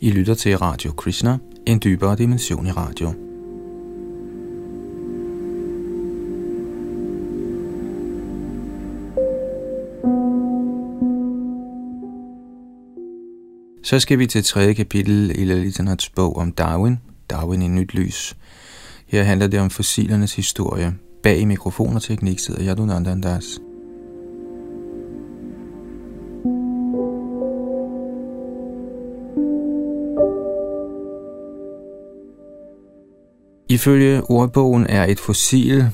I lytter til Radio Krishna, en dybere dimension i radio. Så skal vi til tredje kapitel i Lalitanats bog om Darwin, Darwin i nyt lys. Her handler det om fossilernes historie. Bag mikrofon og teknik sidder Yadunandandas. Ifølge ordbogen er et fossil,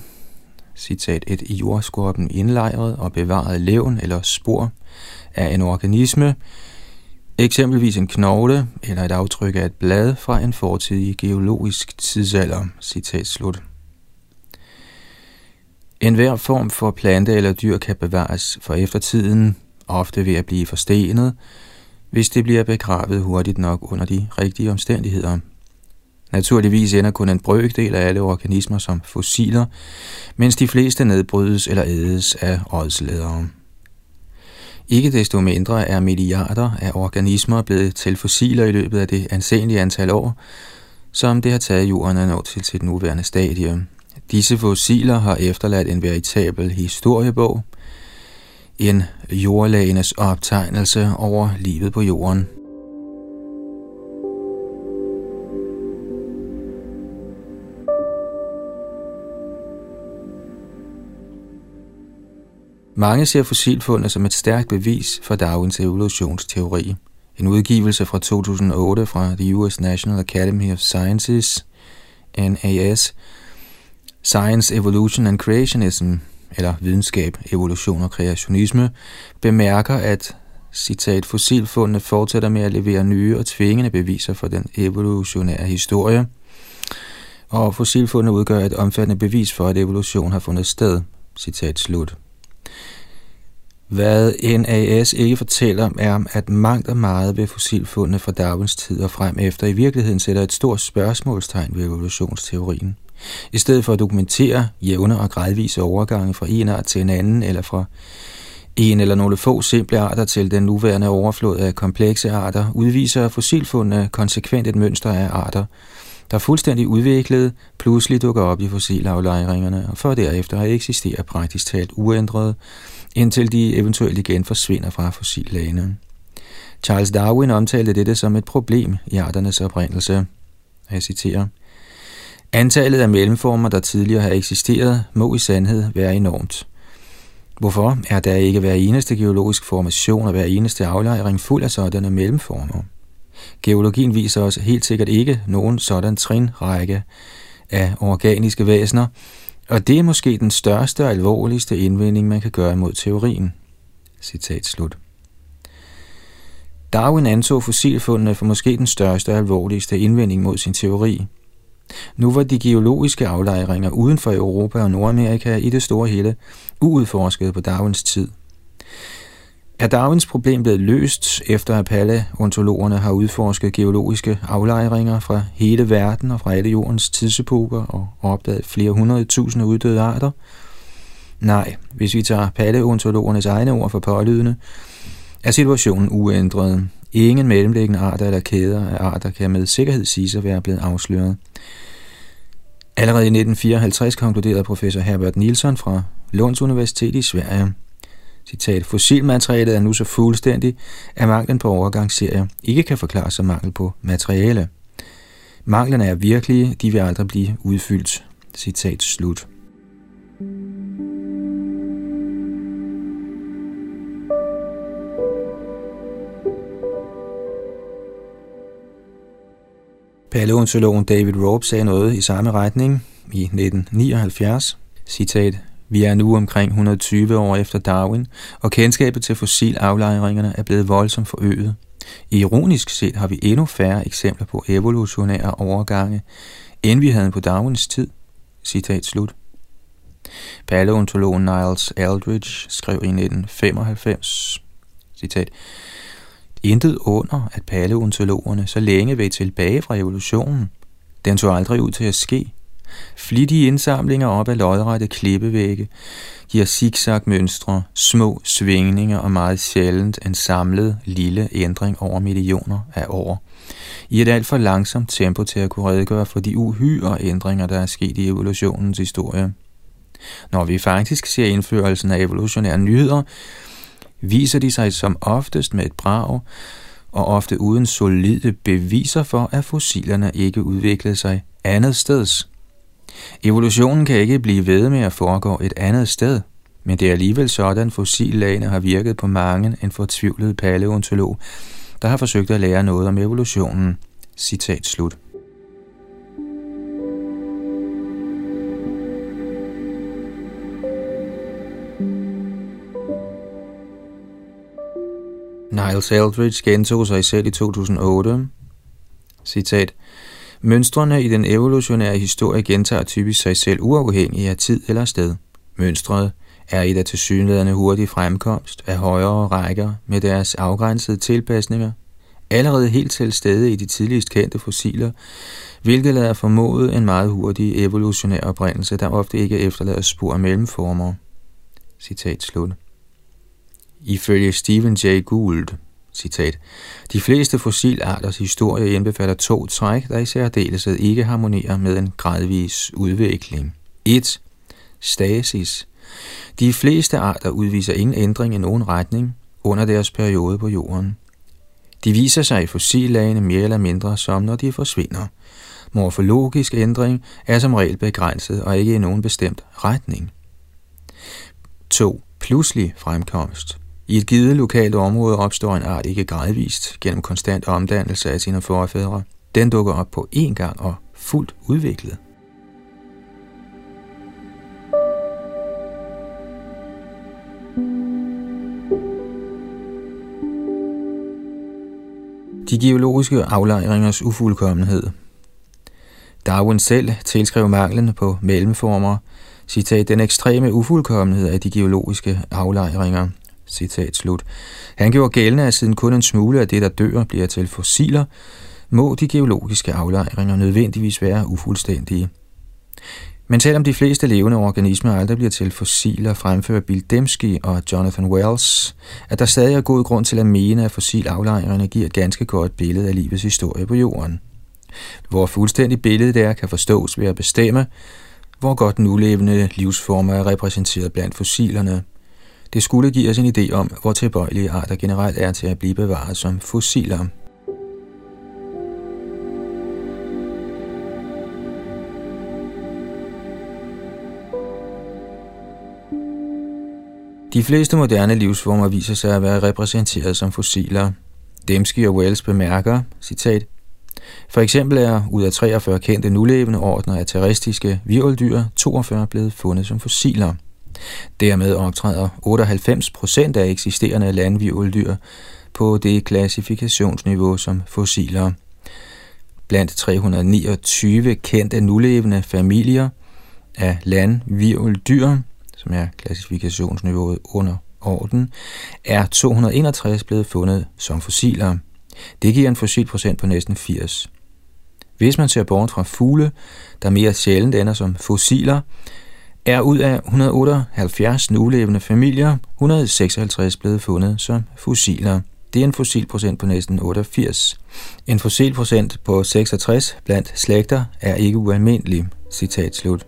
citat, et i jordskorpen indlejret og bevaret levn eller spor af en organisme, eksempelvis en knogle eller et aftryk af et blad fra en fortidig geologisk tidsalder, citat slut. En hver form for plante eller dyr kan bevares for eftertiden, ofte ved at blive forstenet, hvis det bliver begravet hurtigt nok under de rigtige omstændigheder – Naturligvis ender kun en brøkdel af alle organismer som fossiler, mens de fleste nedbrydes eller ædes af ådsledere. Ikke desto mindre er milliarder af organismer blevet til fossiler i løbet af det anseelige antal år, som det har taget jorden at nå til sit nuværende stadie. Disse fossiler har efterladt en veritabel historiebog, en jordlagenes optegnelse over livet på jorden – Mange ser fossilfundet som et stærkt bevis for Darwins evolutionsteori. En udgivelse fra 2008 fra The US National Academy of Sciences, NAS, Science, Evolution and Creationism, eller videnskab, evolution og kreationisme, bemærker, at citat, fossilfundene fortsætter med at levere nye og tvingende beviser for den evolutionære historie, og fossilfundene udgør et omfattende bevis for, at evolution har fundet sted. Citat slut. Hvad NAS ikke fortæller, er, at mangt og meget ved fossilfundene fra Darwins tid og frem efter i virkeligheden sætter et stort spørgsmålstegn ved evolutionsteorien. I stedet for at dokumentere jævne og gradvise overgange fra en art til en anden, eller fra en eller nogle få simple arter til den nuværende overflod af komplekse arter, udviser fossilfundene konsekvent et mønster af arter, der fuldstændig udviklet pludselig dukker op i fossilaflejringerne, og for derefter at eksistere praktisk talt uændret, indtil de eventuelt igen forsvinder fra fossillagene. Charles Darwin omtalte dette som et problem i arternes oprindelse. Jeg citerer, Antallet af mellemformer, der tidligere har eksisteret, må i sandhed være enormt. Hvorfor er der ikke hver eneste geologisk formation og hver eneste aflejring fuld af sådanne mellemformer? Geologien viser os helt sikkert ikke nogen sådan trinrække af organiske væsener, og det er måske den største og alvorligste indvending, man kan gøre mod teorien. Citat slut. Darwin antog fossilfundene for måske den største og alvorligste indvending mod sin teori. Nu var de geologiske aflejringer uden for Europa og Nordamerika i det store hele uudforsket på Darwins tid – er Darwins problem blevet løst, efter at paleontologerne har udforsket geologiske aflejringer fra hele verden og fra alle jordens tidsepoker og opdaget flere hundrede tusinde uddøde arter? Nej, hvis vi tager paleontologernes egne ord for pålydende, er situationen uændret. Ingen mellemliggende arter eller kæder af arter kan med sikkerhed siges at være blevet afsløret. Allerede i 1954 konkluderede professor Herbert Nielsen fra Lunds Universitet i Sverige, Citat, fossilmaterialet er nu så fuldstændig, at manglen på overgangsserier ikke kan forklares sig mangel på materiale. Manglerne er virkelige, de vil aldrig blive udfyldt. Citat slut. Paleontologen David Rope sagde noget i samme retning i 1979. Citat, vi er nu omkring 120 år efter Darwin, og kendskabet til fossilaflejringerne er blevet voldsomt forøget. Ironisk set har vi endnu færre eksempler på evolutionære overgange, end vi havde på Darwins tid. Citat slut. Paleontologen Niles Aldridge skrev i 1995, citat, Intet under, at paleontologerne så længe ved tilbage fra evolutionen. Den tog aldrig ud til at ske, Flittige indsamlinger op ad lodrette klippevægge giver zigzag-mønstre, små svingninger og meget sjældent en samlet lille ændring over millioner af år. i et alt for langsomt tempo til at kunne redegøre for de uhyre ændringer, der er sket i evolutionens historie. Når vi faktisk ser indførelsen af evolutionære nyheder, viser de sig som oftest med et brag, og ofte uden solide beviser for, at fossilerne ikke udviklede sig andet steds. Evolutionen kan ikke blive ved med at foregå et andet sted, men det er alligevel sådan, fossillagene har virket på mange en fortvivlet paleontolog, der har forsøgt at lære noget om evolutionen. Citat slut. Niles Eldridge gentog sig selv i 2008. Citat. Mønstrene i den evolutionære historie gentager typisk sig selv uafhængig af tid eller sted. Mønstret er i der tilsyneladende hurtig fremkomst af højere rækker med deres afgrænsede tilpasninger, allerede helt til stede i de tidligst kendte fossiler, hvilket lader formode en meget hurtig evolutionær oprindelse, der ofte ikke efterlader spor af mellemformer. Citat slut. Ifølge Stephen Jay Gould, citat, de fleste fossilarters historie indbefatter to træk, der i særdeleshed ikke harmonerer med en gradvis udvikling. 1. Stasis. De fleste arter udviser ingen ændring i nogen retning under deres periode på jorden. De viser sig i fossillagene mere eller mindre som, når de forsvinder. Morfologisk ændring er som regel begrænset og ikke i nogen bestemt retning. 2. Pludselig fremkomst. I et givet lokalt område opstår en art ikke gradvist gennem konstant omdannelse af sine forfædre. Den dukker op på én gang og fuldt udviklet. De geologiske aflejringers ufuldkommenhed. Darwin selv tilskrev manglen på mellemformer, citat, den ekstreme ufuldkommenhed af de geologiske aflejringer, citat slut. Han gjorde gældende, at siden kun en smule af det, der dør, bliver til fossiler, må de geologiske aflejringer nødvendigvis være ufuldstændige. Men selvom de fleste levende organismer aldrig bliver til fossiler, fremfører Bill Dembski og Jonathan Wells, at der stadig er god grund til at mene, at fossilaflejringerne giver et ganske godt billede af livets historie på jorden. Hvor fuldstændigt billedet er, kan forstås ved at bestemme, hvor godt nulevende livsformer er repræsenteret blandt fossilerne. Det skulle give os en idé om, hvor tilbøjelige arter generelt er til at blive bevaret som fossiler. De fleste moderne livsformer viser sig at være repræsenteret som fossiler. Dembski og Wells bemærker, citat, for eksempel er ud af 43 kendte nulevende ordner af terrestriske virveldyr 42 blevet fundet som fossiler. Dermed optræder 98 procent af eksisterende landvirveldyr på det klassifikationsniveau som fossiler. Blandt 329 kendte nulevende familier af landvirveldyr som er klassifikationsniveauet under orden, er 261 blevet fundet som fossiler. Det giver en fossilprocent på næsten 80. Hvis man ser bort fra fugle, der mere sjældent ender som fossiler, er ud af 178 nulevende familier 156 blevet fundet som fossiler. Det er en fossilprocent på næsten 88. En fossilprocent på 66 blandt slægter er ikke ualmindelig. Citat slut.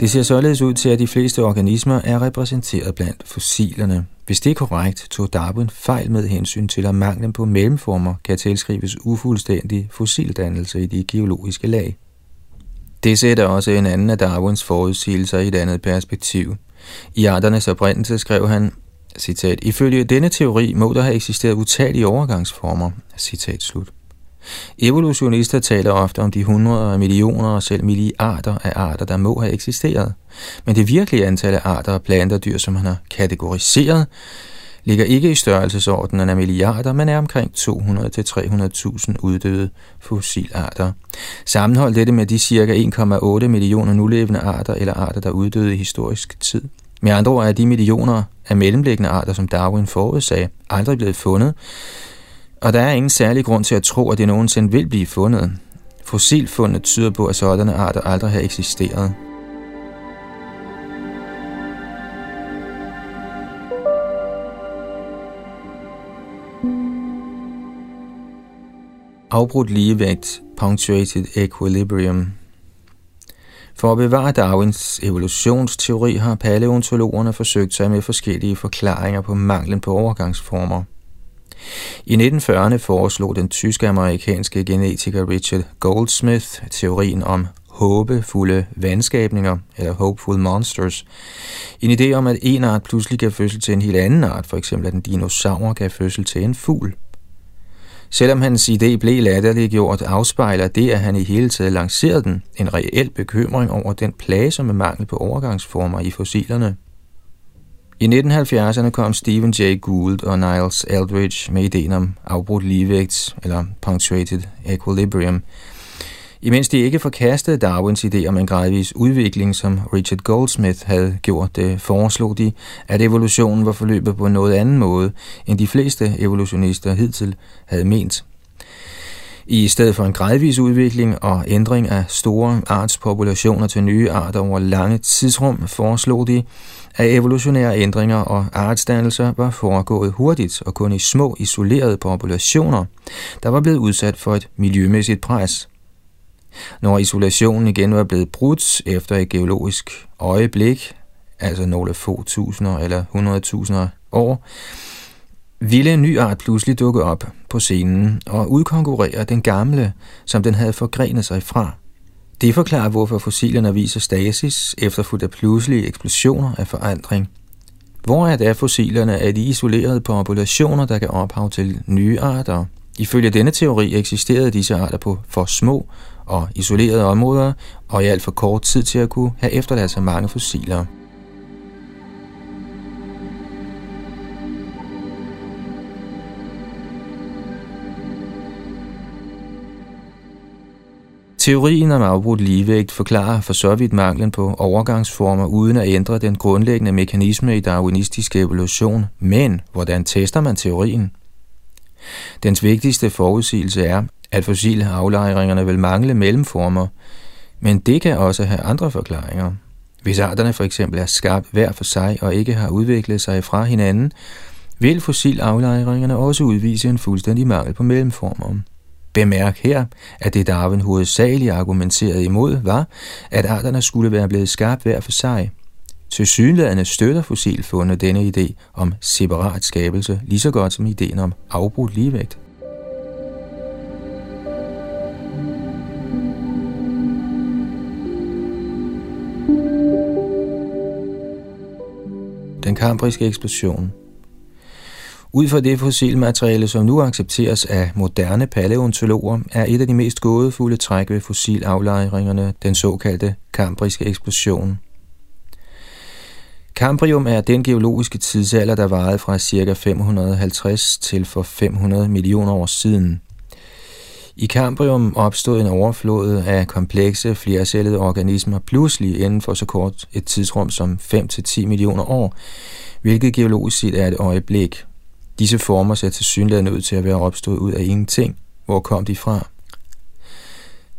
Det ser således ud til, at de fleste organismer er repræsenteret blandt fossilerne. Hvis det er korrekt, tog Darwin fejl med hensyn til, at manglen på mellemformer kan tilskrives ufuldstændig fossildannelse i de geologiske lag. Det sætter også en anden af Darwins forudsigelser i et andet perspektiv. I arternes oprindelse skrev han, citat, Ifølge denne teori må der have eksisteret utallige overgangsformer, citat slut. Evolutionister taler ofte om de hundreder af millioner og selv milliarder af arter, der må have eksisteret. Men det virkelige antal af arter og planter dyr, som man har kategoriseret, ligger ikke i størrelsesordenen af milliarder, men er omkring 200-300.000 uddøde fossilarter. Sammenhold dette med de ca. 1,8 millioner nulevende arter eller arter, der uddøde i historisk tid. Med andre ord er de millioner af mellemliggende arter, som Darwin forudsagde, aldrig blevet fundet, og der er ingen særlig grund til at tro, at det nogensinde vil blive fundet. Fossilfundet tyder på, at sådanne arter aldrig har eksisteret. Afbrudt ligevægt, punctuated equilibrium. For at bevare Darwins evolutionsteori har paleontologerne forsøgt sig med forskellige forklaringer på manglen på overgangsformer. I 1940'erne foreslog den tysk-amerikanske genetiker Richard Goldsmith teorien om håbefulde vandskabninger, eller hopeful monsters. En idé om, at en art pludselig gav fødsel til en helt anden art, for eksempel at en dinosaur gav fødsel til en fugl. Selvom hans idé blev latterliggjort, afspejler det, at han i hele taget lancerede den, en reel bekymring over den plage med mangel på overgangsformer i fossilerne. I 1970'erne kom Stephen Jay Gould og Niles Eldridge med ideen om afbrudt ligevægt, eller punctuated equilibrium, imens de ikke forkastede Darwins idé om en gradvis udvikling, som Richard Goldsmith havde gjort det, foreslog de, at evolutionen var forløbet på en noget anden måde, end de fleste evolutionister hidtil havde ment. I stedet for en gradvis udvikling og ændring af store artspopulationer til nye arter over lange tidsrum, foreslog de, at evolutionære ændringer og artsdannelser var foregået hurtigt og kun i små isolerede populationer, der var blevet udsat for et miljømæssigt pres. Når isolationen igen var blevet brudt efter et geologisk øjeblik, altså nogle få tusinder eller hundredtusinder år, ville en ny art pludselig dukke op på scenen og udkonkurrere den gamle, som den havde forgrenet sig fra. Det forklarer, hvorfor fossilerne viser stasis, efterfulgt af pludselige eksplosioner af forandring. Hvor er det fossilerne er de isolerede populationer, der kan ophav til nye arter? Ifølge denne teori eksisterede disse arter på for små og isolerede områder, og i alt for kort tid til at kunne have efterladt sig mange fossiler. Teorien om afbrudt ligevægt forklarer for så vidt manglen på overgangsformer uden at ændre den grundlæggende mekanisme i darwinistisk evolution. Men hvordan tester man teorien? Dens vigtigste forudsigelse er, at fossile aflejringerne vil mangle mellemformer, men det kan også have andre forklaringer. Hvis arterne for eksempel er skabt hver for sig og ikke har udviklet sig fra hinanden, vil fossilaflejringerne også udvise en fuldstændig mangel på mellemformer. Bemærk her, at det Darwin hovedsageligt argumenterede imod var, at arterne skulle være blevet skabt hver for sig. Til synlædende støtter fossilfundet denne idé om separat skabelse lige så godt som ideen om afbrudt ligevægt. Kambriske eksplosion ud fra det fossilmateriale, som nu accepteres af moderne paleontologer, er et af de mest gådefulde træk ved fossilaflejringerne den såkaldte kambriske eksplosion. Kambrium er den geologiske tidsalder, der varede fra ca. 550 til for 500 millioner år siden. I Kambrium opstod en overflod af komplekse flercellede organismer pludselig inden for så kort et tidsrum som 5-10 millioner år, hvilket geologisk set er et øjeblik. Disse former ser til synligheden ud til at være opstået ud af ingenting. Hvor kom de fra?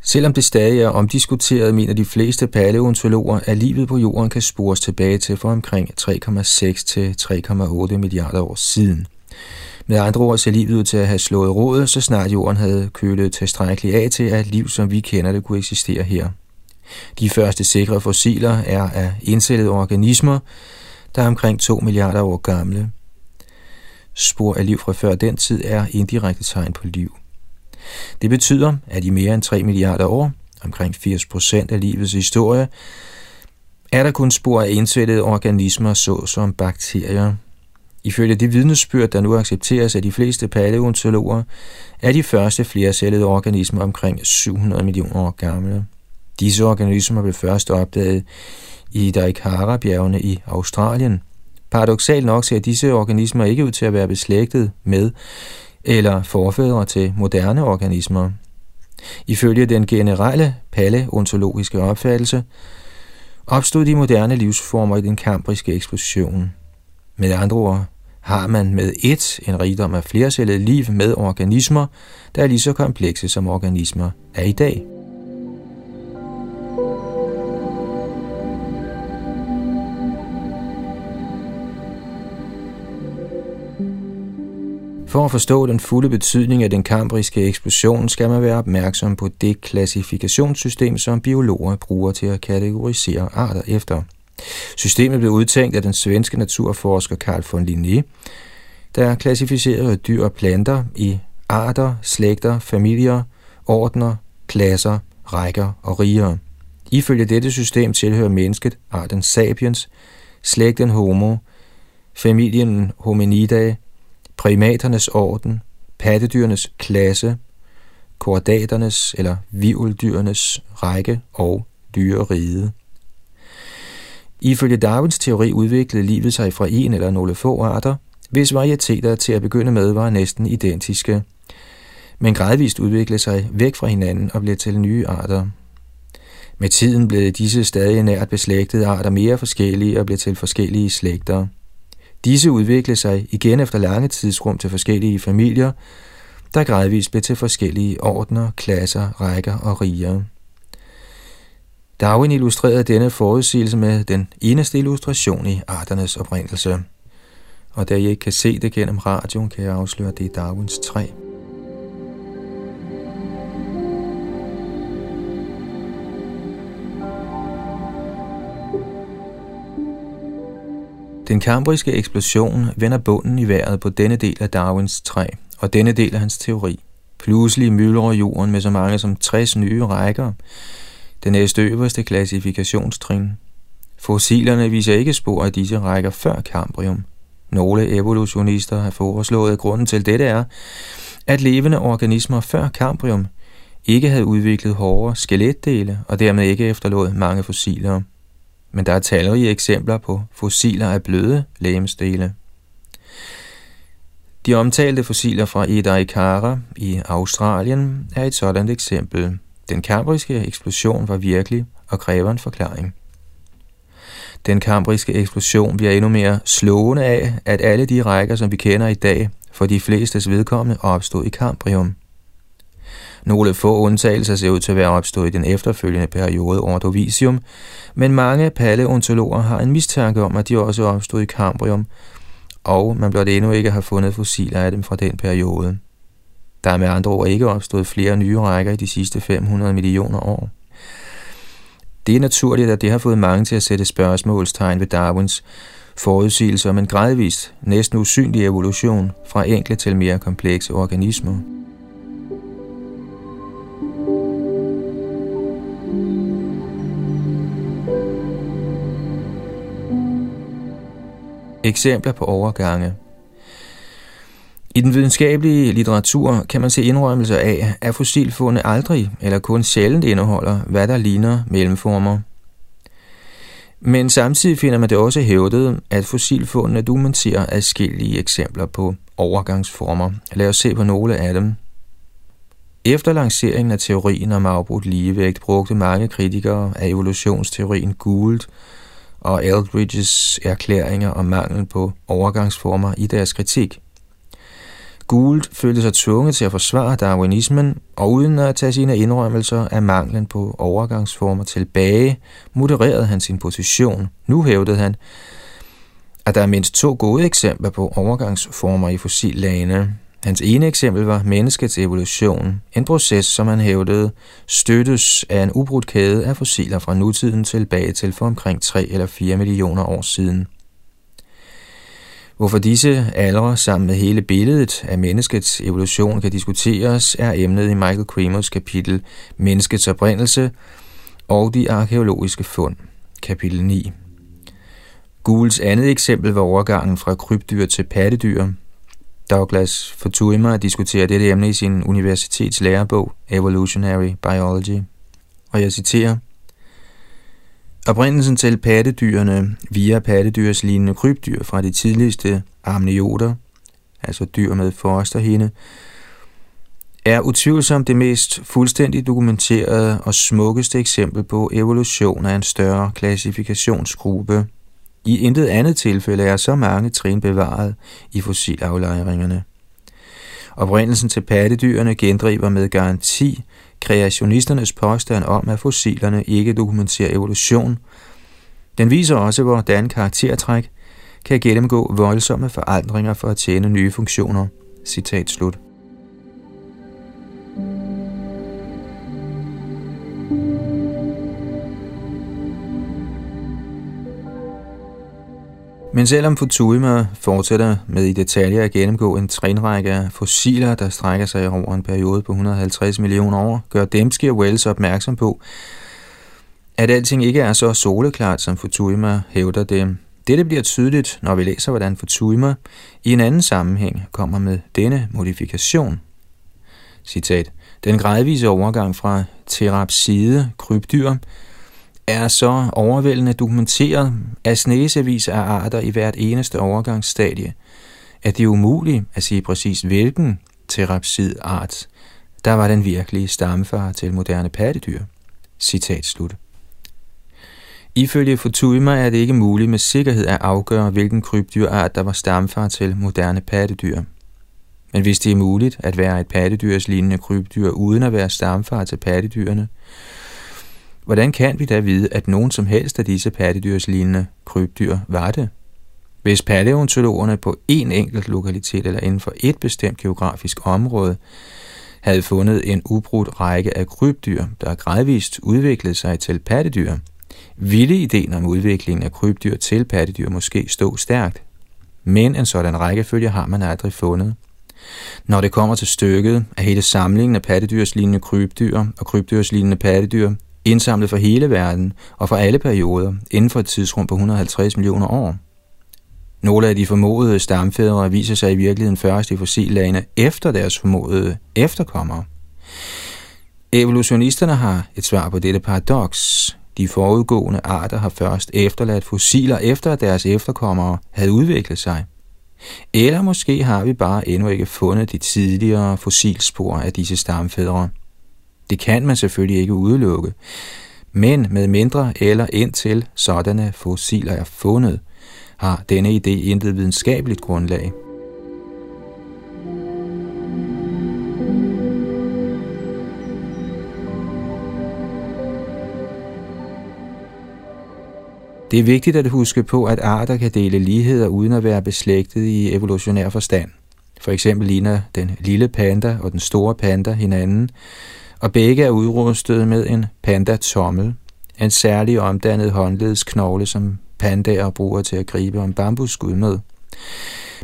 Selvom det stadig er omdiskuteret, mener de fleste paleontologer, at livet på jorden kan spores tilbage til for omkring 3,6 til 3,8 milliarder år siden. Med andre ord ser livet ud til at have slået rådet, så snart jorden havde kølet tilstrækkeligt af til, at liv, som vi kender det, kunne eksistere her. De første sikre fossiler er af indsættede organismer, der er omkring 2 milliarder år gamle. Spor af liv fra før den tid er indirekte tegn på liv. Det betyder, at i mere end 3 milliarder år, omkring 80 procent af livets historie, er der kun spor af indsættede organismer, såsom bakterier. Ifølge de vidnesbyrd, der nu accepteres af de fleste paleontologer, er de første flercellede organismer omkring 700 millioner år gamle. Disse organismer blev først opdaget i Daikara-bjergene i Australien. Paradoxalt nok ser disse organismer ikke ud til at være beslægtet med eller forfædre til moderne organismer. Ifølge den generelle paleontologiske opfattelse opstod de moderne livsformer i den kambriske eksplosion. Med andre ord har man med et en rigdom af flercellet liv med organismer, der er lige så komplekse som organismer er i dag. For at forstå den fulde betydning af den kambriske eksplosion, skal man være opmærksom på det klassifikationssystem, som biologer bruger til at kategorisere arter efter. Systemet blev udtænkt af den svenske naturforsker Carl von Linné, der klassificerede dyr og planter i arter, slægter, familier, ordner, klasser, rækker og riger. Ifølge dette system tilhører mennesket arten sapiens, slægten homo, familien hominidae, primaternes orden, pattedyrenes klasse, kordaternes eller vivuldyrenes række og dyreriget. Ifølge Darwins teori udviklede livet sig fra en eller nogle få arter, hvis varieteter til at begynde med var næsten identiske, men gradvist udviklede sig væk fra hinanden og blev til nye arter. Med tiden blev disse stadig nært beslægtede arter mere forskellige og blev til forskellige slægter. Disse udviklede sig igen efter lange tidsrum til forskellige familier, der gradvist blev til forskellige ordner, klasser, rækker og riger. Darwin illustrerede denne forudsigelse med den eneste illustration i arternes oprindelse. Og da I ikke kan se det gennem radioen, kan jeg afsløre, at det er Darwins træ. Den kambriske eksplosion vender bunden i vejret på denne del af Darwins træ og denne del af hans teori. Pludselig myldrer jorden med så mange som 60 nye rækker. Den næste øverste klassifikationstrin. Fossilerne viser ikke spor af disse rækker før kambrium. Nogle evolutionister har foreslået, at grunden til dette er, at levende organismer før kambrium ikke havde udviklet hårde skeletdele og dermed ikke efterlod mange fossiler men der er talrige eksempler på fossiler af bløde lægemsdele. De omtalte fossiler fra Edaikara i Australien er et sådan eksempel. Den kambriske eksplosion var virkelig og kræver en forklaring. Den kambriske eksplosion bliver endnu mere slående af, at alle de rækker, som vi kender i dag, for de flestes vedkommende opstod i Kambrium. Nogle få undtagelser ser ud til at være opstået i den efterfølgende periode Ordovisium, men mange paleontologer har en mistanke om, at de også opstod i Cambrium, og man blot endnu ikke har fundet fossiler af dem fra den periode. Der er med andre ord ikke opstået flere nye rækker i de sidste 500 millioner år. Det er naturligt, at det har fået mange til at sætte spørgsmålstegn ved Darwins forudsigelse om en gradvist, næsten usynlig evolution fra enkle til mere komplekse organismer. Eksempler på overgange i den videnskabelige litteratur kan man se indrømmelser af, at fossilfunde aldrig eller kun sjældent indeholder, hvad der ligner mellemformer. Men samtidig finder man det også hævdet, at fossilfundene dokumenterer adskillige eksempler på overgangsformer. Lad os se på nogle af dem. Efter lanceringen af teorien om afbrudt ligevægt brugte mange kritikere af evolutionsteorien Gould og Eldridges erklæringer om mangel på overgangsformer i deres kritik. Gould følte sig tvunget til at forsvare darwinismen, og uden at tage sine indrømmelser af manglen på overgangsformer tilbage, modererede han sin position. Nu hævdede han, at der er mindst to gode eksempler på overgangsformer i fossillagene. Hans ene eksempel var menneskets evolution, en proces, som han hævdede, støttes af en ubrudt kæde af fossiler fra nutiden tilbage til for omkring 3 eller 4 millioner år siden. Hvorfor disse aldre sammen med hele billedet af menneskets evolution kan diskuteres, er emnet i Michael Cremers kapitel Menneskets oprindelse og de arkeologiske fund, kapitel 9. Goulds andet eksempel var overgangen fra krybdyr til pattedyr, Douglas Fortuima diskuterer dette emne i sin universitets lærebog Evolutionary Biology. Og jeg citerer, Oprindelsen til pattedyrene via pattedyrs lignende krybdyr fra de tidligste amnioter, altså dyr med fosterhinde, er utvivlsomt det mest fuldstændigt dokumenterede og smukkeste eksempel på evolution af en større klassifikationsgruppe – i intet andet tilfælde er så mange trin bevaret i fossilaflejringerne. Oprindelsen til pattedyrene gendriver med garanti kreationisternes påstand om, at fossilerne ikke dokumenterer evolution. Den viser også, hvordan karaktertræk kan gennemgå voldsomme forandringer for at tjene nye funktioner. Citat slut. Men selvom Futuima fortsætter med i detaljer at gennemgå en trinrække af fossiler, der strækker sig over en periode på 150 millioner år, gør Dembski og Wells opmærksom på, at alting ikke er så soleklart, som Futuima hævder det. Dette bliver tydeligt, når vi læser, hvordan Futuima i en anden sammenhæng kommer med denne modifikation. Citat. Den gradvise overgang fra terapside, krybdyr, er så overvældende dokumenteret af snesevis af arter i hvert eneste overgangsstadie, at det er umuligt at sige præcis hvilken terapsid-art, der var den virkelige stamfar til moderne pattedyr. Citat slut. Ifølge Futuyma er det ikke muligt med sikkerhed at afgøre, hvilken krybdyrart, der var stamfar til moderne pattedyr. Men hvis det er muligt at være et pattedyrs lignende krybdyr uden at være stamfar til pattedyrene, hvordan kan vi da vide, at nogen som helst af disse pattedyrslignende krybdyr var det? Hvis paleontologerne på en enkelt lokalitet eller inden for et bestemt geografisk område havde fundet en ubrudt række af krybdyr, der gradvist udviklede sig til pattedyr, ville ideen om udviklingen af krybdyr til pattedyr måske stå stærkt. Men en sådan rækkefølge har man aldrig fundet. Når det kommer til stykket, er hele samlingen af pattedyrslignende krybdyr og krybdyrslignende pattedyr indsamlet fra hele verden og fra alle perioder inden for et tidsrum på 150 millioner år. Nogle af de formodede stamfædre viser sig i virkeligheden først i fossillagene efter deres formodede efterkommere. Evolutionisterne har et svar på dette paradoks. De forudgående arter har først efterladt fossiler efter at deres efterkommere havde udviklet sig. Eller måske har vi bare endnu ikke fundet de tidligere fossilspor af disse stamfædre. Det kan man selvfølgelig ikke udelukke. Men med mindre eller indtil sådanne fossiler er fundet, har denne idé intet videnskabeligt grundlag. Det er vigtigt at huske på, at arter kan dele ligheder uden at være beslægtet i evolutionær forstand. For eksempel ligner den lille panda og den store panda hinanden, og begge er udrustet med en panda-tommel, en særlig omdannet håndledsknogle, som pandaer bruger til at gribe om bambusskud med.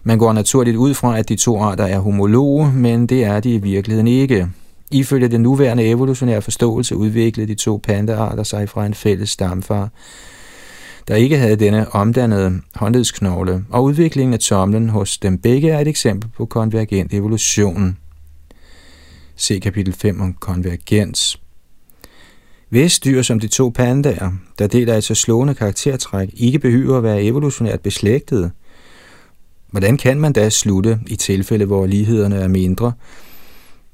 Man går naturligt ud fra, at de to arter er homologe, men det er de i virkeligheden ikke. Ifølge den nuværende evolutionære forståelse udviklede de to pandaarter sig fra en fælles stamfar, der ikke havde denne omdannede håndledsknogle, og udviklingen af tomlen hos dem begge er et eksempel på konvergent evolution. Se kapitel 5 om konvergens. Hvis dyr som de to pandaer, der deler et så slående karaktertræk, ikke behøver at være evolutionært beslægtede, hvordan kan man da slutte i tilfælde, hvor lighederne er mindre,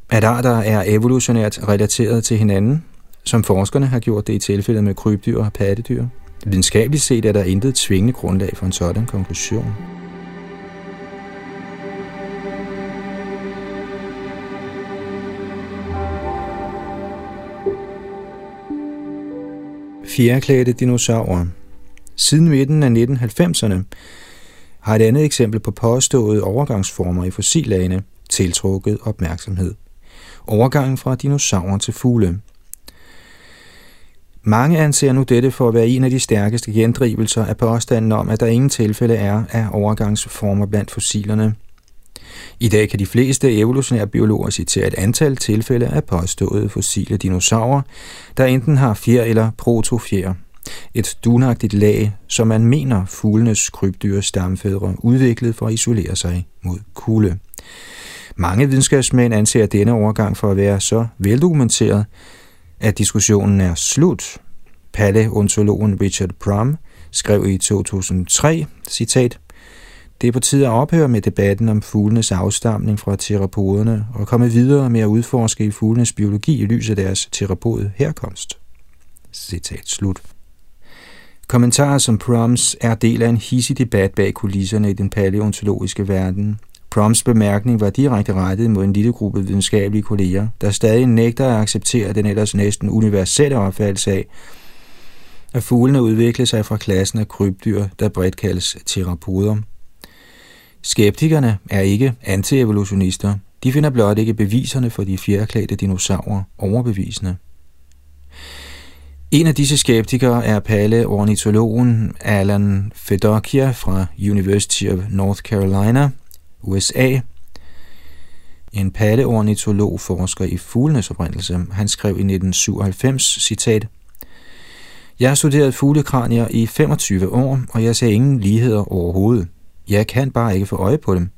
at arter er evolutionært relateret til hinanden, som forskerne har gjort det i tilfældet med krybdyr og pattedyr? Videnskabeligt set er der intet tvingende grundlag for en sådan konklusion. Fjerklædte dinosaurer Siden midten af 1990'erne har et andet eksempel på påståede overgangsformer i fossillagene tiltrukket opmærksomhed. Overgangen fra dinosaurer til fugle – mange anser nu dette for at være en af de stærkeste gendrivelser af påstanden om, at der ingen tilfælde er af overgangsformer blandt fossilerne. I dag kan de fleste evolutionære biologer citere et antal tilfælde af påståede fossile dinosaurer, der enten har fjer eller protofjer. Et dunagtigt lag, som man mener fuglenes krybdyr stamfædre udviklede for at isolere sig mod kulde. Mange videnskabsmænd anser denne overgang for at være så veldokumenteret, at diskussionen er slut. Paleontologen Richard Prum skrev i 2003, citat, det er på tide at ophøre med debatten om fuglenes afstamning fra terapoderne og komme videre med at udforske i fuglenes biologi i lyset af deres terapod herkomst. Citat slut. Kommentarer som Proms er del af en hissig debat bag kulisserne i den paleontologiske verden, Proms bemærkning var direkte rettet mod en lille gruppe videnskabelige kolleger, der stadig nægter at acceptere den ellers næsten universelle opfattelse af, at fuglene udvikler sig fra klassen af krybdyr, der bredt kaldes terapoder. Skeptikerne er ikke antievolutionister. De finder blot ikke beviserne for de fjerklædte dinosaurer overbevisende. En af disse skeptikere er paleornitologen Alan Fedokia fra University of North Carolina, USA. En paleornitolog forsker i fuglenes oprindelse. Han skrev i 1997, citat, Jeg har studeret fuglekranier i 25 år, og jeg ser ingen ligheder overhovedet. Jeg kan bare ikke få øje på dem.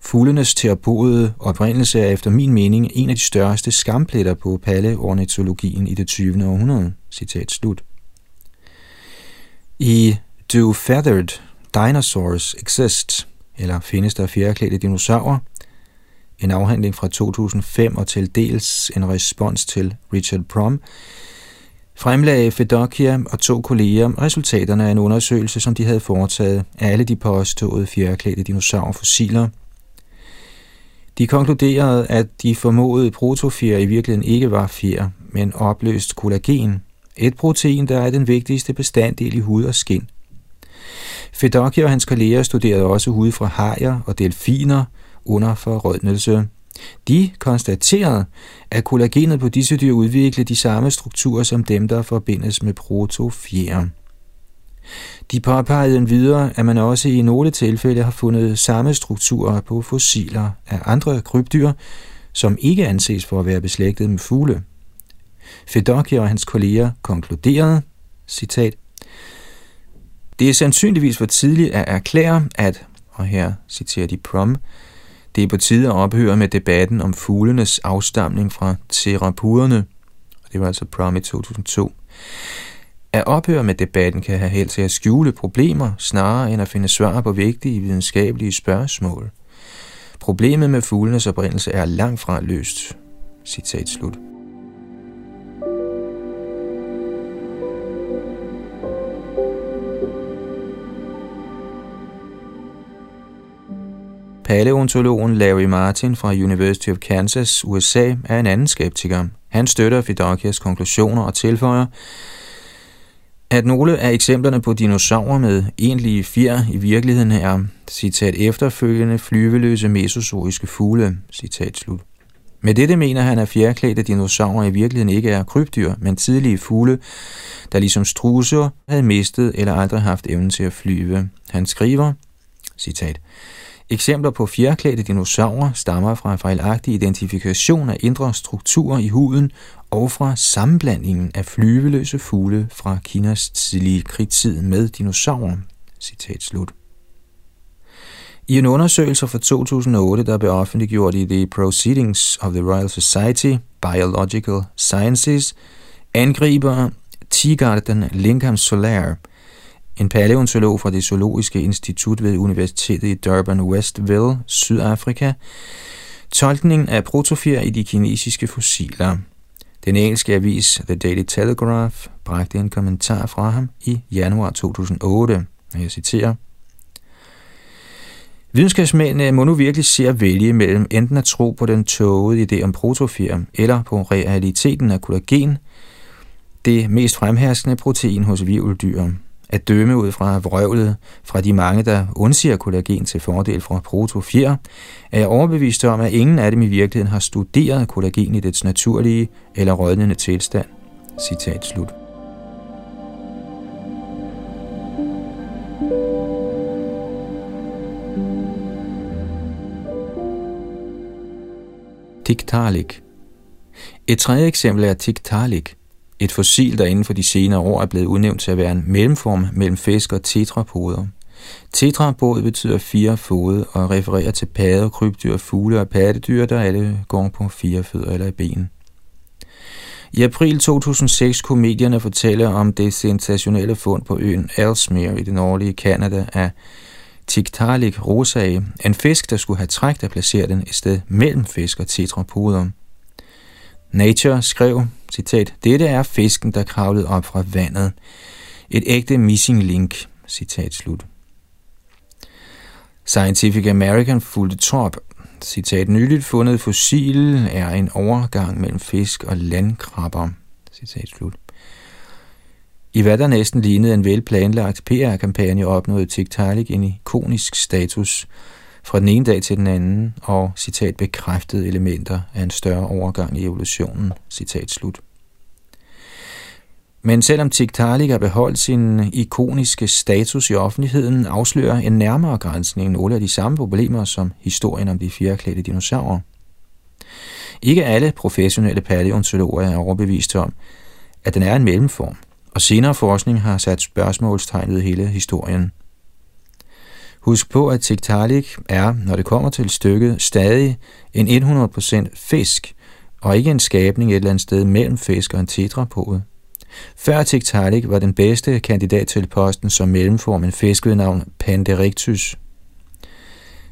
Fuglenes terapode oprindelse er efter min mening en af de største skampletter på paleornitologien i det 20. århundrede. Citat slut. I Do Feathered Dinosaurs Exist, eller findes der fjerklædte dinosaurer, en afhandling fra 2005 og til dels en respons til Richard Prom, fremlagde Fedokia og to kolleger resultaterne af en undersøgelse, som de havde foretaget af alle de påståede fjerklædte dinosaurfossiler – de konkluderede, at de formodede protofjer i virkeligheden ikke var fjer, men opløst kollagen, et protein, der er den vigtigste bestanddel i hud og skin. Fedokia og hans kolleger studerede også hud fra hajer og delfiner under forrødnelse. De konstaterede, at kollagenet på disse dyr udviklede de samme strukturer som dem, der forbindes med protofjer. De påpegede videre, at man også i nogle tilfælde har fundet samme strukturer på fossiler af andre krybdyr, som ikke anses for at være beslægtet med fugle. Fedokia og hans kolleger konkluderede, citat, Det er sandsynligvis for tidligt at erklære, at, og her citerer de Prom, det er på tide at ophøre med debatten om fuglenes afstamning fra terapurerne, og det var altså Prom i 2002. At ophøre med debatten kan have held til at skjule problemer, snarere end at finde svar på vigtige videnskabelige spørgsmål. Problemet med fuglenes oprindelse er langt fra løst. Citat slut. Paleontologen Larry Martin fra University of Kansas, USA, er en anden skeptiker. Han støtter Fidokias konklusioner og tilføjer, at nogle af eksemplerne på dinosaurer med egentlige fjer i virkeligheden er, citat efterfølgende, flyveløse mesozoiske fugle, citat slut. Med dette mener han, at fjerklædte dinosaurer i virkeligheden ikke er krybdyr, men tidlige fugle, der ligesom struser havde mistet eller aldrig haft evnen til at flyve. Han skriver, citat, Eksempler på fjerklædte dinosaurer stammer fra fejlagtig identifikation af indre strukturer i huden og fra sammenblandingen af flyveløse fugle fra Kinas tidlige krigstid med dinosaurer. Citat slut. I en undersøgelse fra 2008, der blev offentliggjort i The Proceedings of the Royal Society Biological Sciences, angriber Tigarden Lincoln Solar, en paleontolog fra det Zoologiske Institut ved Universitetet i Durban Westville, Sydafrika, tolkningen af protofjer i de kinesiske fossiler – den engelske avis The Daily Telegraph bragte en kommentar fra ham i januar 2008, og jeg citerer, Videnskabsmændene må nu virkelig se at vælge mellem enten at tro på den tågede idé om protofjer, eller på realiteten af kollagen, det mest fremherskende protein hos virveldyr. At dømme ud fra vrøvlet fra de mange, der undsiger kollagen til fordel for protofjer, er jeg overbevist om, at ingen af dem i virkeligheden har studeret kollagen i dets naturlige eller rådnende tilstand. Citat slut. Tiktaalik Et tredje eksempel er Tiktaalik, et fossil, der inden for de senere år er blevet udnævnt til at være en mellemform mellem fisk og tetrapoder. Tetrapod betyder fire fode og refererer til padder, krybdyr, fugle og pattedyr, der alle går på fire fødder eller i ben. I april 2006 kunne medierne fortælle om det sensationelle fund på øen Ellesmere i det nordlige Kanada af Tiktaalik rosae, en fisk, der skulle have trækt at placere den et sted mellem fisk og tetrapoder. Nature skrev, citat, Dette er fisken, der kravlede op fra vandet. Et ægte missing link, citat slut. Scientific American fulgte trop, citat, nyligt fundet fossil er en overgang mellem fisk og landkrabber, citat slut. I hvad der næsten lignede en velplanlagt PR-kampagne opnåede Tiktaalik en ikonisk status fra den ene dag til den anden, og citat bekræftede elementer af en større overgang i evolutionen. Citat slut. Men selvom Tiktaalik har beholdt sin ikoniske status i offentligheden, afslører en nærmere grænsning nogle af de samme problemer som historien om de fjerklædte dinosaurer. Ikke alle professionelle paleontologer er overbevist om, at den er en mellemform, og senere forskning har sat spørgsmålstegn ved hele historien. Husk på, at Tiktaalik er, når det kommer til stykket, stadig en 100% fisk, og ikke en skabning et eller andet sted mellem fisk og en tetrapode. Før Tiktaalik var den bedste kandidat til posten som mellemform en fisk ved navn Panderictus.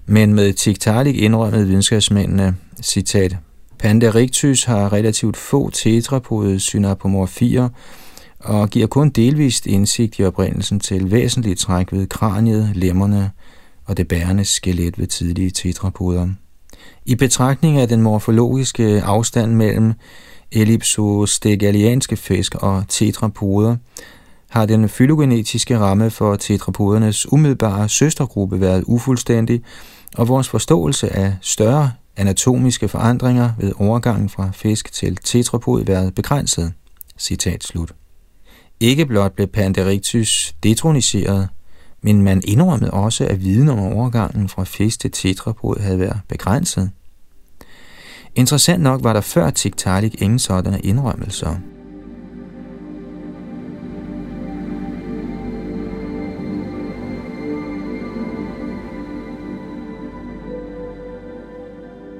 Men med Tiktaalik indrømmede videnskabsmændene, citat, Panderictus har relativt få tetrapode synapomorfier og giver kun delvist indsigt i oprindelsen til væsentlige træk ved kraniet, lemmerne og det bærende skelet ved tidlige tetrapoder. I betragtning af den morfologiske afstand mellem ellipsostegalianske fisk og tetrapoder, har den fylogenetiske ramme for tetrapodernes umiddelbare søstergruppe været ufuldstændig, og vores forståelse af større anatomiske forandringer ved overgangen fra fisk til tetrapod været begrænset. Citat slut. Ikke blot blev Panderictus detroniseret, men man indrømmede også, at viden om overgangen fra fisk til tetrapod havde været begrænset. Interessant nok var der før Tiktaalik ingen sådanne indrømmelser.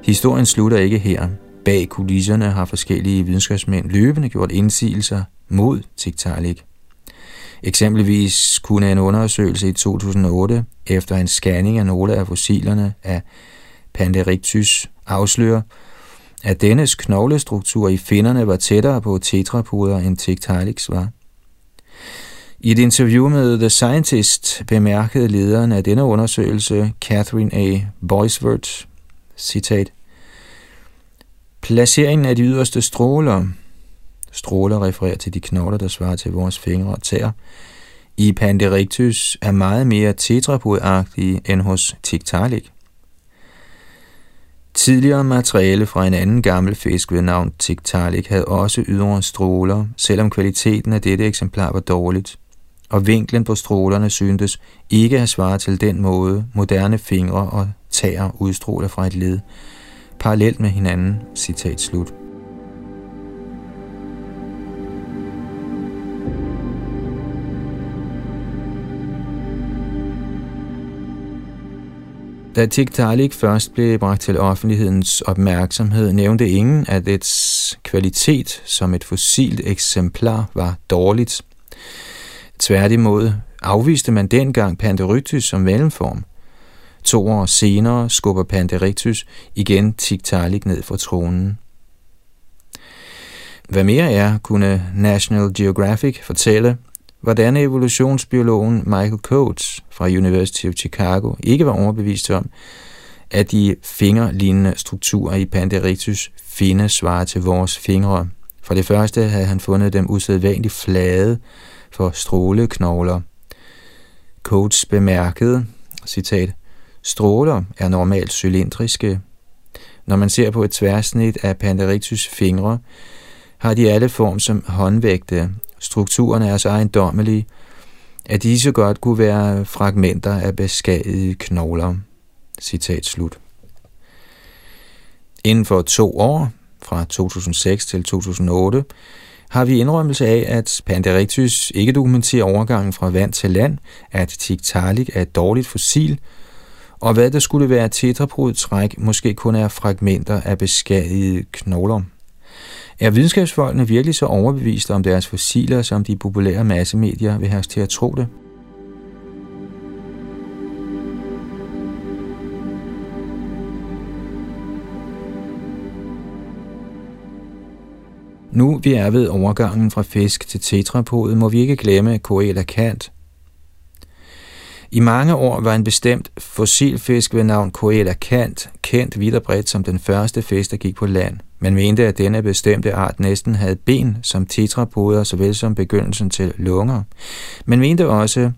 Historien slutter ikke her. Bag kulisserne har forskellige videnskabsmænd løbende gjort indsigelser mod Tiktaalik. Eksempelvis kunne en undersøgelse i 2008 efter en scanning af nogle af fossilerne af Panderictus afsløre, at dennes knoglestruktur i finnerne var tættere på tetrapoder end Tiktaaliks var. I et interview med The Scientist bemærkede lederen af denne undersøgelse, Catherine A. Boisvert, citat, Placeringen af de yderste stråler, stråler refererer til de knogler, der svarer til vores fingre og tæer, i Panderictus er meget mere tetrapodagtige end hos Tiktaalik. Tidligere materiale fra en anden gammel fisk ved navn Tiktaalik havde også ydre stråler, selvom kvaliteten af dette eksemplar var dårligt, og vinklen på strålerne syntes ikke at svare til den måde, moderne fingre og tæer udstråler fra et led, parallelt med hinanden, citat slut. Da Tiktaalik først blev bragt til offentlighedens opmærksomhed, nævnte ingen, at dets kvalitet som et fossilt eksemplar var dårligt. Tværtimod afviste man dengang Panderictus som mellemform. To år senere skubber Panderictus igen Tiktaalik ned fra tronen. Hvad mere er, kunne National Geographic fortælle, hvordan evolutionsbiologen Michael Coates fra University of Chicago ikke var overbevist om, at de fingerlignende strukturer i Panderictus findes svarer til vores fingre. For det første havde han fundet dem usædvanligt flade for stråleknogler. Coates bemærkede, citat, Stråler er normalt cylindriske. Når man ser på et tværsnit af Panderictus fingre, har de alle form som håndvægte, Strukturen er så ejendommelig, at disse godt kunne være fragmenter af beskadigede knogler. Citat slut. Inden for to år, fra 2006 til 2008, har vi indrømmelse af, at Panderictus ikke dokumenterer overgangen fra vand til land, at Tiktaalik er et dårligt fossil, og hvad der skulle være tetrapodtræk måske kun er fragmenter af beskadigede knogler. Er videnskabsfolkene virkelig så overbeviste om deres fossiler, som de populære massemedier vil have os til at tro det? Nu vi er ved overgangen fra fisk til tetrapod, må vi ikke glemme Coela Kant. I mange år var en bestemt fossilfisk ved navn Coelacanth kendt vidt og bredt som den første fisk, der gik på land. Man mente, at denne bestemte art næsten havde ben som tetrapoder, såvel som begyndelsen til lunger. Man mente også,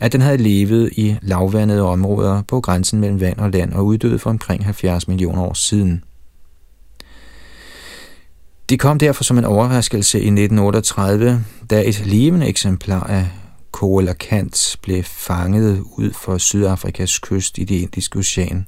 at den havde levet i lavvandede områder på grænsen mellem vand og land og uddøde for omkring 70 millioner år siden. Det kom derfor som en overraskelse i 1938, da et levende eksemplar af Coelacanth blev fanget ud for Sydafrikas kyst i det indiske ocean.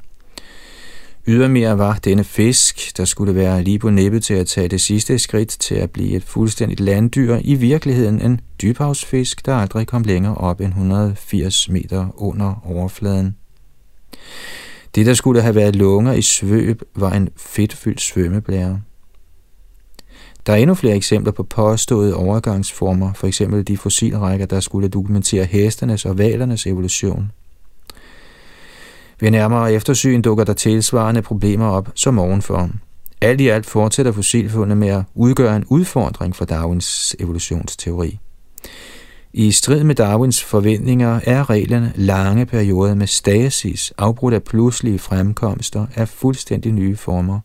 Ydermere var denne fisk, der skulle være lige på nippet til at tage det sidste skridt til at blive et fuldstændigt landdyr, i virkeligheden en dybhavsfisk, der aldrig kom længere op end 180 meter under overfladen. Det, der skulle have været lunger i svøb, var en fedtfyldt svømmeblære. Der er endnu flere eksempler på påståede overgangsformer, for eksempel de fossilrækker, der skulle dokumentere hestenes og valernes evolution. Ved nærmere eftersyn dukker der tilsvarende problemer op som ovenfor. Alt i alt fortsætter fossilfundet med at udgøre en udfordring for Darwins evolutionsteori. I strid med Darwins forventninger er reglerne lange perioder med stasis, afbrudt af pludselige fremkomster af fuldstændig nye former.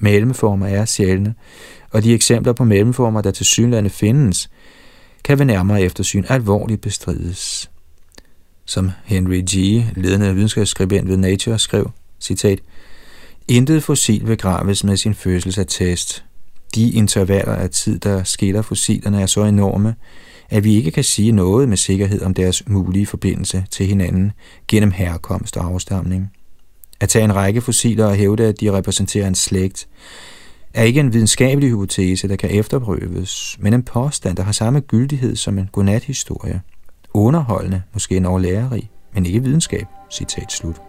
Mellemformer er sjældne, og de eksempler på mellemformer, der til synlande findes, kan ved nærmere eftersyn alvorligt bestrides. Som Henry G., ledende videnskabsskribent ved Nature, skrev, citat, Intet fossil begraves med sin fødselsattest. De intervaller af tid, der skiller fossilerne, er så enorme, at vi ikke kan sige noget med sikkerhed om deres mulige forbindelse til hinanden gennem herkomst og afstamning. At tage en række fossiler og hævde, at de repræsenterer en slægt, er ikke en videnskabelig hypotese, der kan efterprøves, men en påstand, der har samme gyldighed som en godnathistorie. Underholdende, måske en lærerig, men ikke videnskab. Citat slut.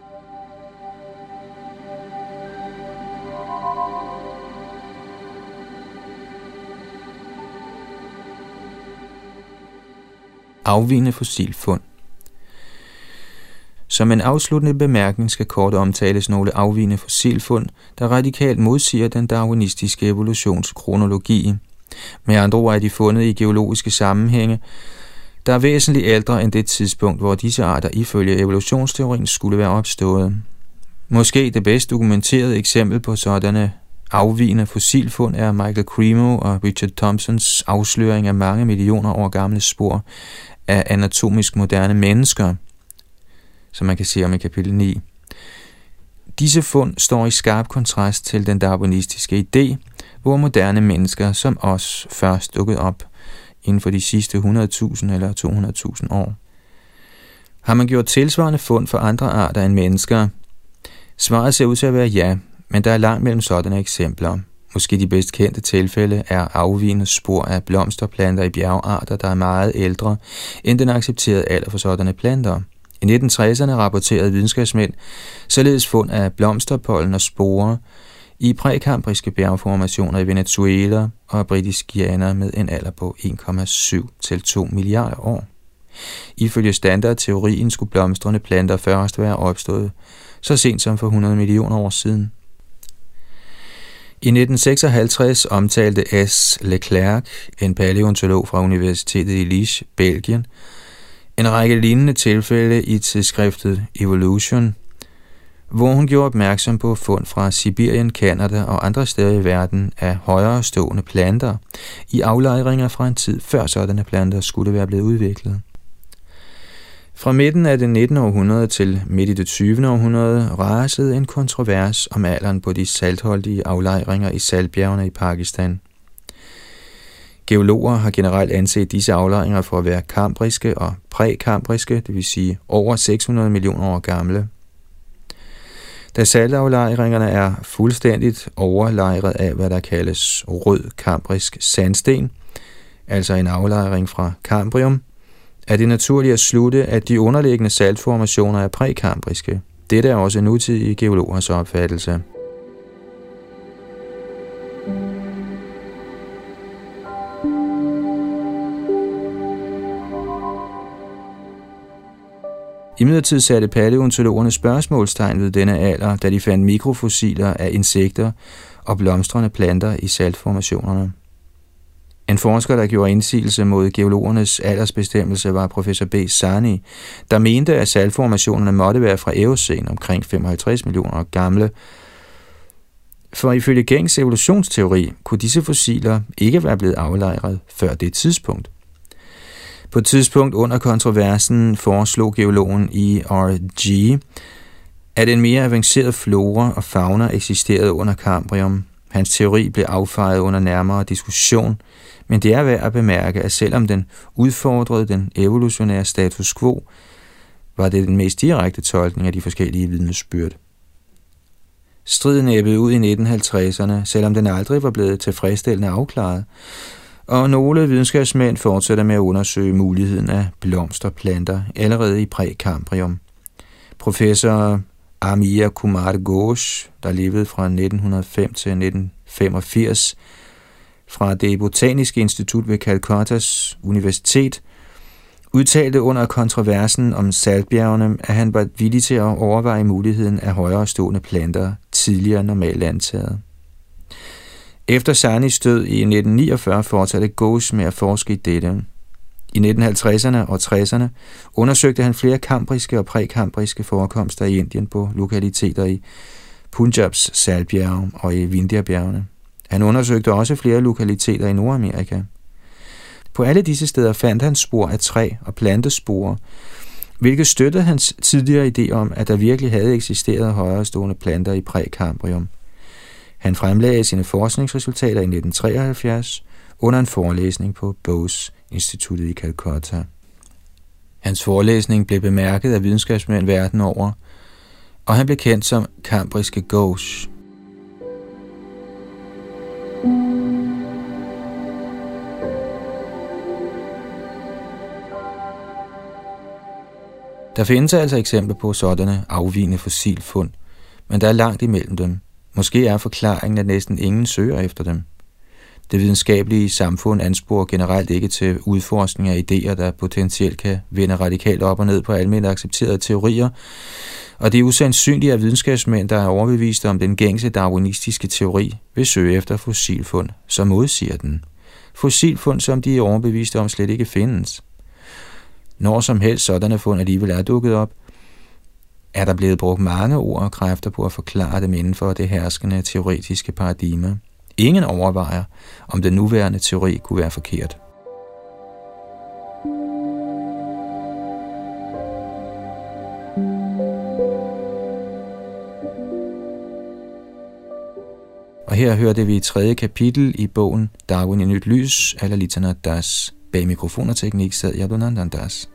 Afvigende fossilfund som en afsluttende bemærkning skal kort omtales nogle afvigende fossilfund, der radikalt modsiger den darwinistiske evolutionskronologi. Med andre ord er de fundet i geologiske sammenhænge, der er væsentligt ældre end det tidspunkt, hvor disse arter ifølge evolutionsteorien skulle være opstået. Måske det bedst dokumenterede eksempel på sådanne afvigende fossilfund er Michael Cremo og Richard Thompsons afsløring af mange millioner år gamle spor af anatomisk moderne mennesker – som man kan se om i kapitel 9. Disse fund står i skarp kontrast til den darwinistiske idé, hvor moderne mennesker som os først dukkede op inden for de sidste 100.000 eller 200.000 år. Har man gjort tilsvarende fund for andre arter end mennesker? Svaret ser ud til at være ja, men der er langt mellem sådanne eksempler. Måske de bedst kendte tilfælde er afvigende spor af blomsterplanter i bjergarter, der er meget ældre end den accepterede alder for sådanne planter. I 1960'erne rapporterede videnskabsmænd således fund af blomsterpollen og sporer i prækambriske bjergformationer i Venezuela og Britisk Guyana med en alder på 1,7 til 2 milliarder år. Ifølge standardteorien skulle blomstrende planter først være opstået så sent som for 100 millioner år siden. I 1956 omtalte S. Leclerc, en paleontolog fra Universitetet i Liège, Belgien, en række lignende tilfælde i tidsskriftet Evolution, hvor hun gjorde opmærksom på fund fra Sibirien, Kanada og andre steder i verden af højere stående planter i aflejringer fra en tid før sådanne planter skulle være blevet udviklet. Fra midten af det 19. århundrede til midt i det 20. århundrede rasede en kontrovers om alderen på de saltholdige aflejringer i saltbjergene i Pakistan – Geologer har generelt anset disse aflejringer for at være kambriske og prækambriske, det vil sige over 600 millioner år gamle. Da saltaflejringerne er fuldstændigt overlejret af, hvad der kaldes rød kambrisk sandsten, altså en aflejring fra kambrium, er det naturligt at slutte, at de underliggende saltformationer er prækambriske. Dette er også nutidige geologers opfattelse. I midlertid satte paleontologerne spørgsmålstegn ved denne alder, da de fandt mikrofossiler af insekter og blomstrende planter i saltformationerne. En forsker, der gjorde indsigelse mod geologernes aldersbestemmelse, var professor B. Sani, der mente, at saltformationerne måtte være fra Eocene omkring 55 millioner år gamle, for ifølge gængs evolutionsteori kunne disse fossiler ikke være blevet aflejret før det tidspunkt. På et tidspunkt under kontroversen foreslog geologen E.R.G., at en mere avanceret flora og fauna eksisterede under Cambrium. Hans teori blev affejet under nærmere diskussion, men det er værd at bemærke, at selvom den udfordrede den evolutionære status quo, var det den mest direkte tolkning af de forskellige vidnesbyrd. Striden æbbede ud i 1950'erne, selvom den aldrig var blevet tilfredsstillende afklaret, og nogle videnskabsmænd fortsætter med at undersøge muligheden af blomsterplanter allerede i prækambrium. Professor Amir Kumar Ghosh, der levede fra 1905 til 1985, fra det botaniske institut ved Calcuttas Universitet, udtalte under kontroversen om saltbjergene, at han var villig til at overveje muligheden af højere stående planter tidligere normalt antaget. Efter Sarnis død i 1949 fortsatte Ghosh med at forske i dette. I 1950'erne og 60'erne undersøgte han flere kambriske og prækambriske forekomster i Indien på lokaliteter i Punjabs salbjerge og i Vindhjabjergene. Han undersøgte også flere lokaliteter i Nordamerika. På alle disse steder fandt han spor af træ og plantespor, hvilket støttede hans tidligere idé om, at der virkelig havde eksisteret højere stående planter i prækambrium. Han fremlagde sine forskningsresultater i 1973 under en forelæsning på Bose Instituttet i Calcutta. Hans forelæsning blev bemærket af videnskabsmænd verden over, og han blev kendt som kambriske Ghosh. Der findes altså eksempler på sådanne afvigende fossilfund, men der er langt imellem dem. Måske er forklaringen, at næsten ingen søger efter dem. Det videnskabelige samfund ansporer generelt ikke til udforskning af idéer, der potentielt kan vende radikalt op og ned på almindeligt accepterede teorier, og det er usandsynligt, at videnskabsmænd, der er overbevist om den gængse darwinistiske teori, vil søge efter fossilfund, som modsiger den. Fossilfund, som de er overbeviste om, slet ikke findes. Når som helst sådanne fund alligevel er dukket op, er der blevet brugt mange ord og kræfter på at forklare dem inden for det herskende teoretiske paradigme. Ingen overvejer, om den nuværende teori kunne være forkert. Og her hørte vi i tredje kapitel i bogen Darwin i nyt lys, eller Litana Das. Bag mikrofon og teknik sad Yadunandan Das.